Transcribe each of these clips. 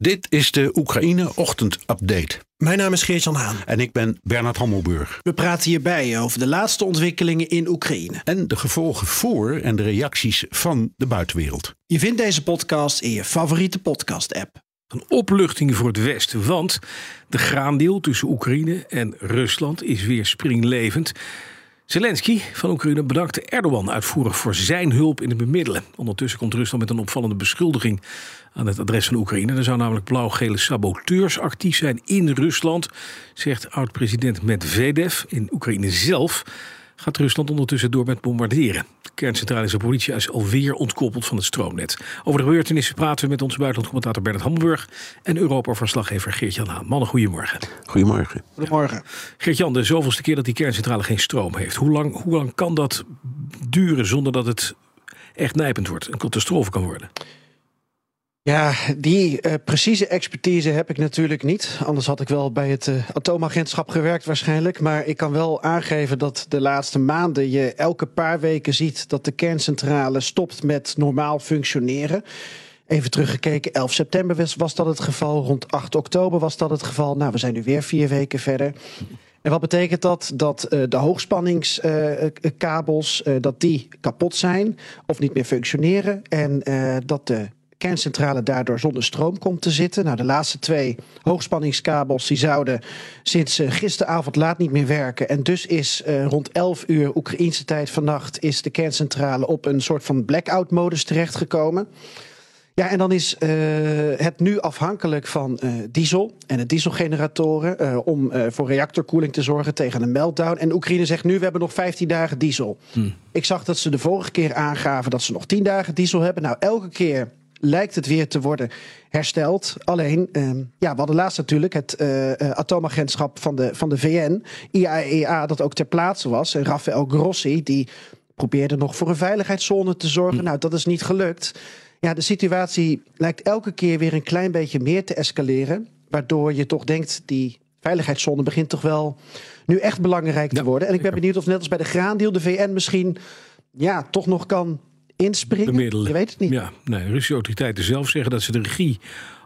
Dit is de Oekraïne Ochtend Update. Mijn naam is Geert-Jan Haan. En ik ben Bernard Hammelburg. We praten hierbij over de laatste ontwikkelingen in Oekraïne. En de gevolgen voor en de reacties van de buitenwereld. Je vindt deze podcast in je favoriete podcast-app. Een opluchting voor het Westen, want de graandeal tussen Oekraïne en Rusland is weer springlevend. Zelensky van Oekraïne bedankte Erdogan uitvoerig voor zijn hulp in het bemiddelen. Ondertussen komt Rusland met een opvallende beschuldiging aan het adres van Oekraïne. Er zou namelijk blauw-gele saboteurs actief zijn in Rusland, zegt oud-president Medvedev. In Oekraïne zelf gaat Rusland ondertussen door met bombarderen. De kerncentrale politie is alweer ontkoppeld van het stroomnet. Over de gebeurtenissen praten we met onze buitenlandcommentator Bernard Hammelburg en Europa-verslaggever Geert-Jan Haan. Mannen, goedemorgen. Goedemorgen. Goedemorgen. Geert-Jan, de zoveelste keer dat die kerncentrale geen stroom heeft. Hoe lang, hoe lang kan dat duren zonder dat het echt nijpend wordt, een catastrofe kan worden? Ja, die uh, precieze expertise heb ik natuurlijk niet. Anders had ik wel bij het uh, atoomagentschap gewerkt waarschijnlijk. Maar ik kan wel aangeven dat de laatste maanden je elke paar weken ziet dat de kerncentrale stopt met normaal functioneren. Even teruggekeken, 11 september was, was dat het geval. Rond 8 oktober was dat het geval. Nou, we zijn nu weer vier weken verder. En wat betekent dat? Dat uh, de hoogspanningskabels dat die kapot zijn of niet meer functioneren. En dat de kerncentrale daardoor zonder stroom komt te zitten. Nou, de laatste twee hoogspanningskabels die zouden sinds uh, gisteravond laat niet meer werken. En dus is uh, rond 11 uur Oekraïnse tijd vannacht is de kerncentrale op een soort van blackout-modus terechtgekomen. Ja, en dan is uh, het nu afhankelijk van uh, diesel en de dieselgeneratoren uh, om voor reactorkoeling te zorgen tegen een meltdown. En Oekraïne zegt nu, we hebben nog 15 dagen diesel. Hmm. Ik zag dat ze de vorige keer aangaven dat ze nog 10 dagen diesel hebben. Nou, elke keer lijkt het weer te worden hersteld. Alleen, uh, ja, we hadden laatst natuurlijk het uh, atoomagentschap van de, van de VN, IAEA, dat ook ter plaatse was. En Rafael Grossi, die probeerde nog voor een veiligheidszone te zorgen. Hm. Nou, dat is niet gelukt. Ja, de situatie lijkt elke keer weer een klein beetje meer te escaleren. Waardoor je toch denkt, die veiligheidszone begint toch wel nu echt belangrijk te worden. En ik ben benieuwd of net als bij de graandeal de VN misschien ja, toch nog kan inspringen? Bemiddelen. Je weet het niet. Ja, nee, Russische autoriteiten zelf zeggen dat ze de regie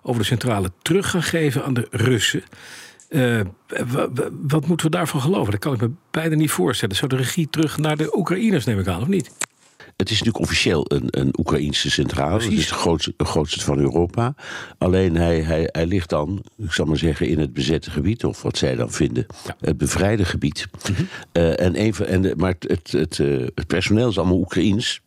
over de centrale terug gaan geven aan de Russen. Uh, wat moeten we daarvan geloven? Dat kan ik me bijna niet voorstellen. Zou de regie terug naar de Oekraïners, neem ik aan, of niet? Het is natuurlijk officieel een, een Oekraïnse centrale. Precies. Het is de grootste, de grootste van Europa. Alleen hij, hij, hij ligt dan, ik zal maar zeggen, in het bezette gebied, of wat zij dan vinden, ja. het bevrijde gebied. Mm -hmm. uh, en een van, en, maar het, het, het, uh, het personeel is allemaal Oekraïens.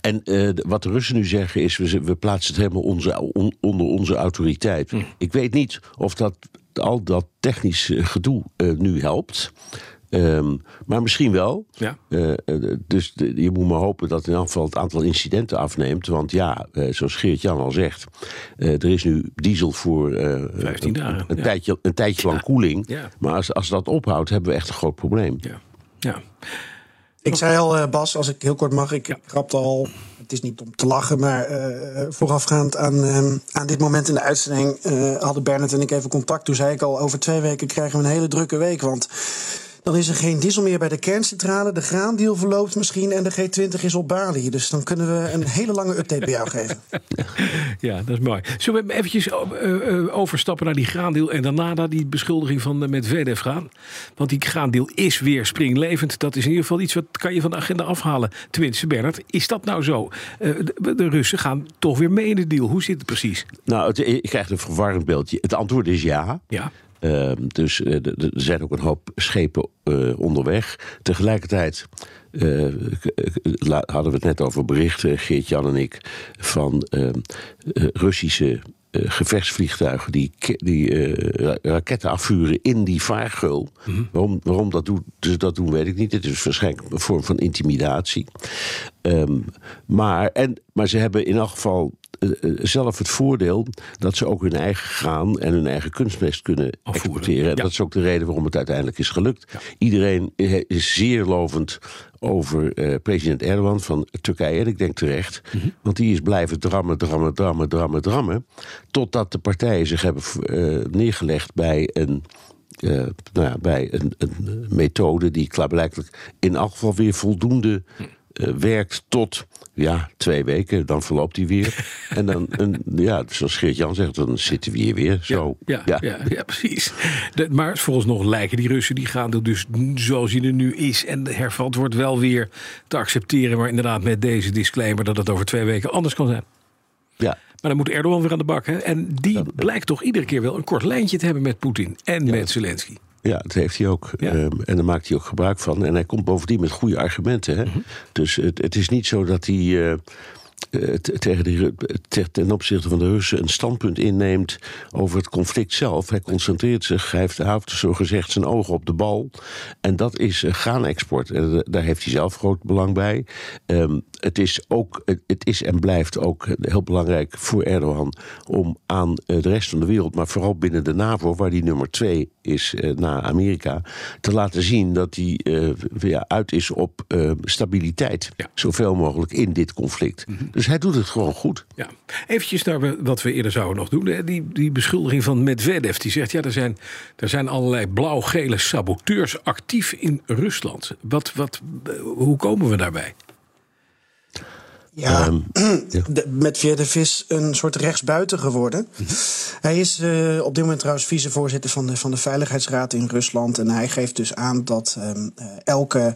En uh, wat de Russen nu zeggen is, we, we plaatsen het helemaal onze, on, onder onze autoriteit. Hm. Ik weet niet of dat al dat technisch gedoe uh, nu helpt. Um, maar misschien wel. Ja. Uh, dus de, je moet maar hopen dat in geval het aantal incidenten afneemt. Want ja, uh, zoals Geert-Jan al zegt, uh, er is nu diesel voor 15 dagen. Een, een ja. tijdje, een tijdje lang koeling. Ja. Maar als, als dat ophoudt, hebben we echt een groot probleem. Ja. Ik zei al, uh, Bas, als ik heel kort mag, ik Ja. grapte al. Het is niet om te lachen, maar uh, voorafgaand aan, uh, aan dit moment in de uitzending hadden Bernard en ik even contact. Toen zei ik al, over twee weken krijgen we een hele drukke week. Want dan is er geen diesel meer bij de kerncentrale. De graandeal verloopt misschien en de G20 is op Bali. Dus dan kunnen we een hele lange update bij jou geven. Ja, dat is mooi. Zullen we eventjes uh, uh, overstappen naar die graandeel en daarna naar die beschuldiging van uh, Medvedev gaan? Want die graandeel is weer springlevend. Dat is in ieder geval iets wat kan je van de agenda afhalen. Tenminste, Bernard, is dat nou zo? De, Russen gaan toch weer mee in de deal. Hoe zit het precies? Nou, ik krijg een verwarrend beeldje. Het antwoord is ja. Ja. Uh, dus uh, er zijn ook een hoop schepen uh, onderweg. Tegelijkertijd hadden we het net over berichten, Geert-Jan en ik, van Russische gevechtsvliegtuigen die, die raketten afvuren in die vaargeul. Mm -hmm. waarom, waarom dat doen, dus dat doen, weet ik niet. Het is waarschijnlijk een vorm van intimidatie. Ehm, maar, en, maar ze hebben in elk geval eh, eh, zelf het voordeel dat ze ook hun eigen graan en hun eigen kunstmest kunnen Afvoeren, exporteren. En ja. dat is ook de reden waarom het uiteindelijk is gelukt. Iedereen is zeer lovend over eh, president Erdogan van Turkije. En ik denk terecht. Mhm. Want die is blijven drammen, drammen, drammen, drammen, drammen. Totdat de partijen zich hebben eh, neergelegd bij een. eh, nou ja, bij een, een methode die klaarblijkelijk in elk geval weer voldoende eh, werkt tot ja, twee weken. Dan verloopt hij weer. en dan, een, ja, zoals Geert-Jan zegt, dan zitten we hier weer. Zo. Ja, ja. Ja, precies. De, maar volgens lijken die Russen, die gaan er dus zoals hij er nu is. En de hervat wordt wel weer te accepteren. Maar inderdaad met deze disclaimer dat het over twee weken anders kan zijn. ja. Maar dan moet Erdogan weer aan de bak. Hè? En die blijkt toch iedere keer wel een kort lijntje te hebben met Poetin en met Zelensky. Ja, dat heeft hij ook. Ja. Ehm, en daar maakt hij ook gebruik van. En hij komt bovendien met goede argumenten. Hè? Dus het, het is niet zo dat hij eh, tegen die, ten opzichte van de Russen een standpunt inneemt over het conflict zelf. Hij concentreert zich, hij heeft, hij zo gezegd zijn ogen op de bal. En dat is eh, graanexport. En eh, daar heeft hij zelf groot belang bij. Ehm, het, is ook, het, is en blijft ook heel belangrijk voor Erdogan om aan eh, de rest van de wereld, maar vooral binnen de NAVO, waar die nummer twee is eh, na Amerika, te laten zien dat hij eh, ja, uit is op eh, stabiliteit. Ja. Zoveel mogelijk in dit conflict. Dus hij doet het gewoon goed. Ja, eventjes naar wat we eerder zouden nog doen. Die, die beschuldiging van Medvedev. Die zegt, ja, er zijn, er zijn allerlei blauw-gele saboteurs actief in Rusland. Wat, wat, eh, hoe komen we daarbij? Ja, Ehm, de, Medvedev is een soort rechtsbuiten geworden. Hij is eh, op dit moment trouwens vicevoorzitter van de, van de Veiligheidsraad in Rusland. En hij geeft dus aan dat ehm, eh, elke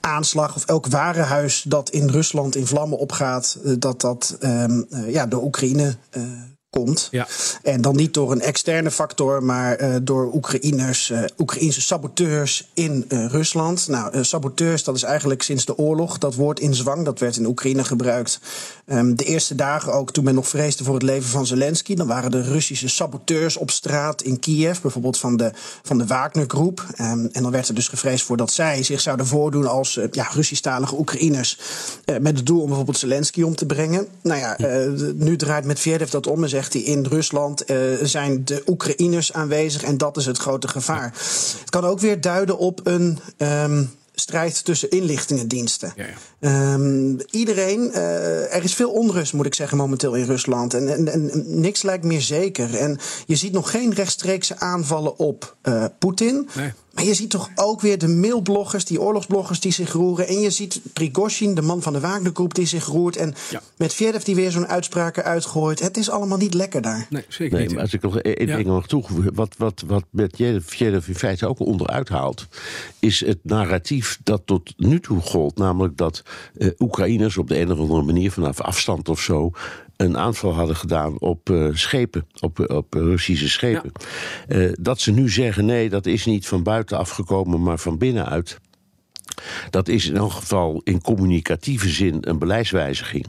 aanslag of elk warenhuis dat in Rusland in vlammen opgaat, eh, dat dat ehm, eh, ja, door Oekraïne. Komt. Ja. En dan niet door een externe factor, maar eh, door Oekraïners, eh Oekraïnse saboteurs in eh, Rusland. Nou, saboteurs, dat is eigenlijk sinds de oorlog dat woord in zwang. Dat werd in Oekraïne gebruikt. Ehm, de eerste dagen ook, toen men nog vreesde voor het leven van Zelensky. Dan waren er Russische saboteurs op straat in Kiev, bijvoorbeeld van de, van de Wagner-groep. Ehm, en dan werd er dus gevreesd voor dat zij zich zouden voordoen als ja, Russisch-talige Oekraïners. met het doel om bijvoorbeeld Zelensky om te brengen. Nou ja, de- nu draait Medvedev dat om en zegt hij in Rusland eh, zijn de Oekraïners aanwezig en dat is het grote gevaar. Het kan ook weer duiden op een. ehm, strijd tussen inlichtingendiensten. Ja, ja. Ehm, iedereen, eh, er is veel onrust, moet ik zeggen, momenteel in Rusland. En, en, en niks lijkt meer zeker. En je ziet nog geen rechtstreekse aanvallen op eh, Poetin. Nee. Maar je ziet toch ook weer de mailbloggers, die oorlogsbloggers die zich roeren. En je ziet Prigozhin, de man van de Wagnergroep, die zich roert. En Ja. met Medvedev die weer zo'n uitspraken uitgooit. Het is allemaal niet lekker daar. Nee, zeker Nee, niet. maar als ik nog één Ja. ding mag toevoegen. Wat, wat, wat Medvedev in feite ook onderuit haalt. is het narratief dat tot nu toe gold. Namelijk dat eh, Oekraïners op de een of andere manier. vanaf afstand of zo. Een aanval hadden gedaan op eh, schepen. Op, op Russische schepen. Eh, dat ze nu zeggen: nee, dat is niet van buiten afgekomen, maar van binnenuit. Dat is in elk geval in communicatieve zin een beleidswijziging.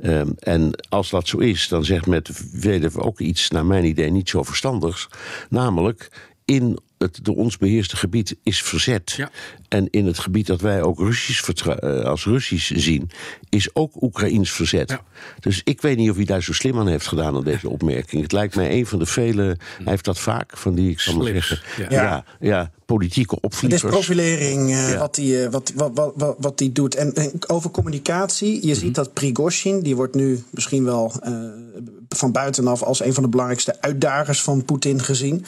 Ehm, en als dat zo is, dan zegt Medvedev ook iets, naar mijn idee, niet zo verstandigs. Namelijk, in het door ons beheerste gebied is verzet. Ja. En in het gebied dat wij ook Russisch eh, als Russisch zien, is ook Oekraïns verzet. Ja. Dus ik weet niet of hij daar zo slim aan heeft gedaan aan deze opmerking. Het lijkt mij een van de vele. Hij heeft dat vaak van die, ik zal maar zeggen. ja. Ja. Ja, politieke Het is opvliegers. profilering eh, Ja. wat hij eh, wat, wat, wat, wat, wat die doet. En, en over communicatie, je ziet dat Prigozhin, die wordt nu misschien wel eh, van buitenaf als een van de belangrijkste uitdagers van Poetin gezien.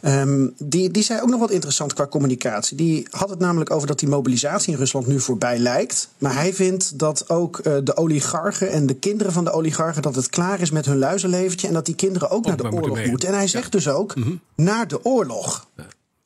Ehm, die, die zei ook nog wat interessant qua communicatie. Die had het namelijk over dat die mobilisatie in Rusland nu voorbij lijkt. Maar hij vindt dat ook eh, de oligarchen en de kinderen van de oligarchen, dat het klaar is met hun luizenleventje. En dat die kinderen ook, naar de oorlog moeten. En hij zegt dus ook, naar de oorlog.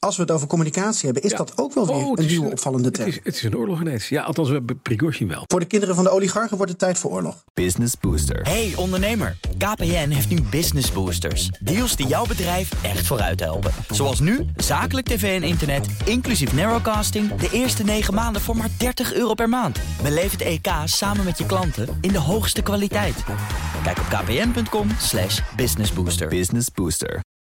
Als we het over communicatie hebben, is Ja. dat ook wel weer Oh, een nieuwe opvallende Het is, het is een oorlog ineens. Ja, althans, we hebben Prigozhin wel. Voor de kinderen van de oligarchen wordt het tijd voor oorlog. Business Booster. Hey ondernemer, KPN heeft nu Business Boosters. Deals die jouw bedrijf echt vooruit helpen. Zoals nu, zakelijk tv en internet, inclusief narrowcasting... de eerste 9 maanden voor maar 30 euro per maand. Beleef het EK samen met je klanten in de hoogste kwaliteit. Kijk op kpn.com slash businessbooster. Business Booster.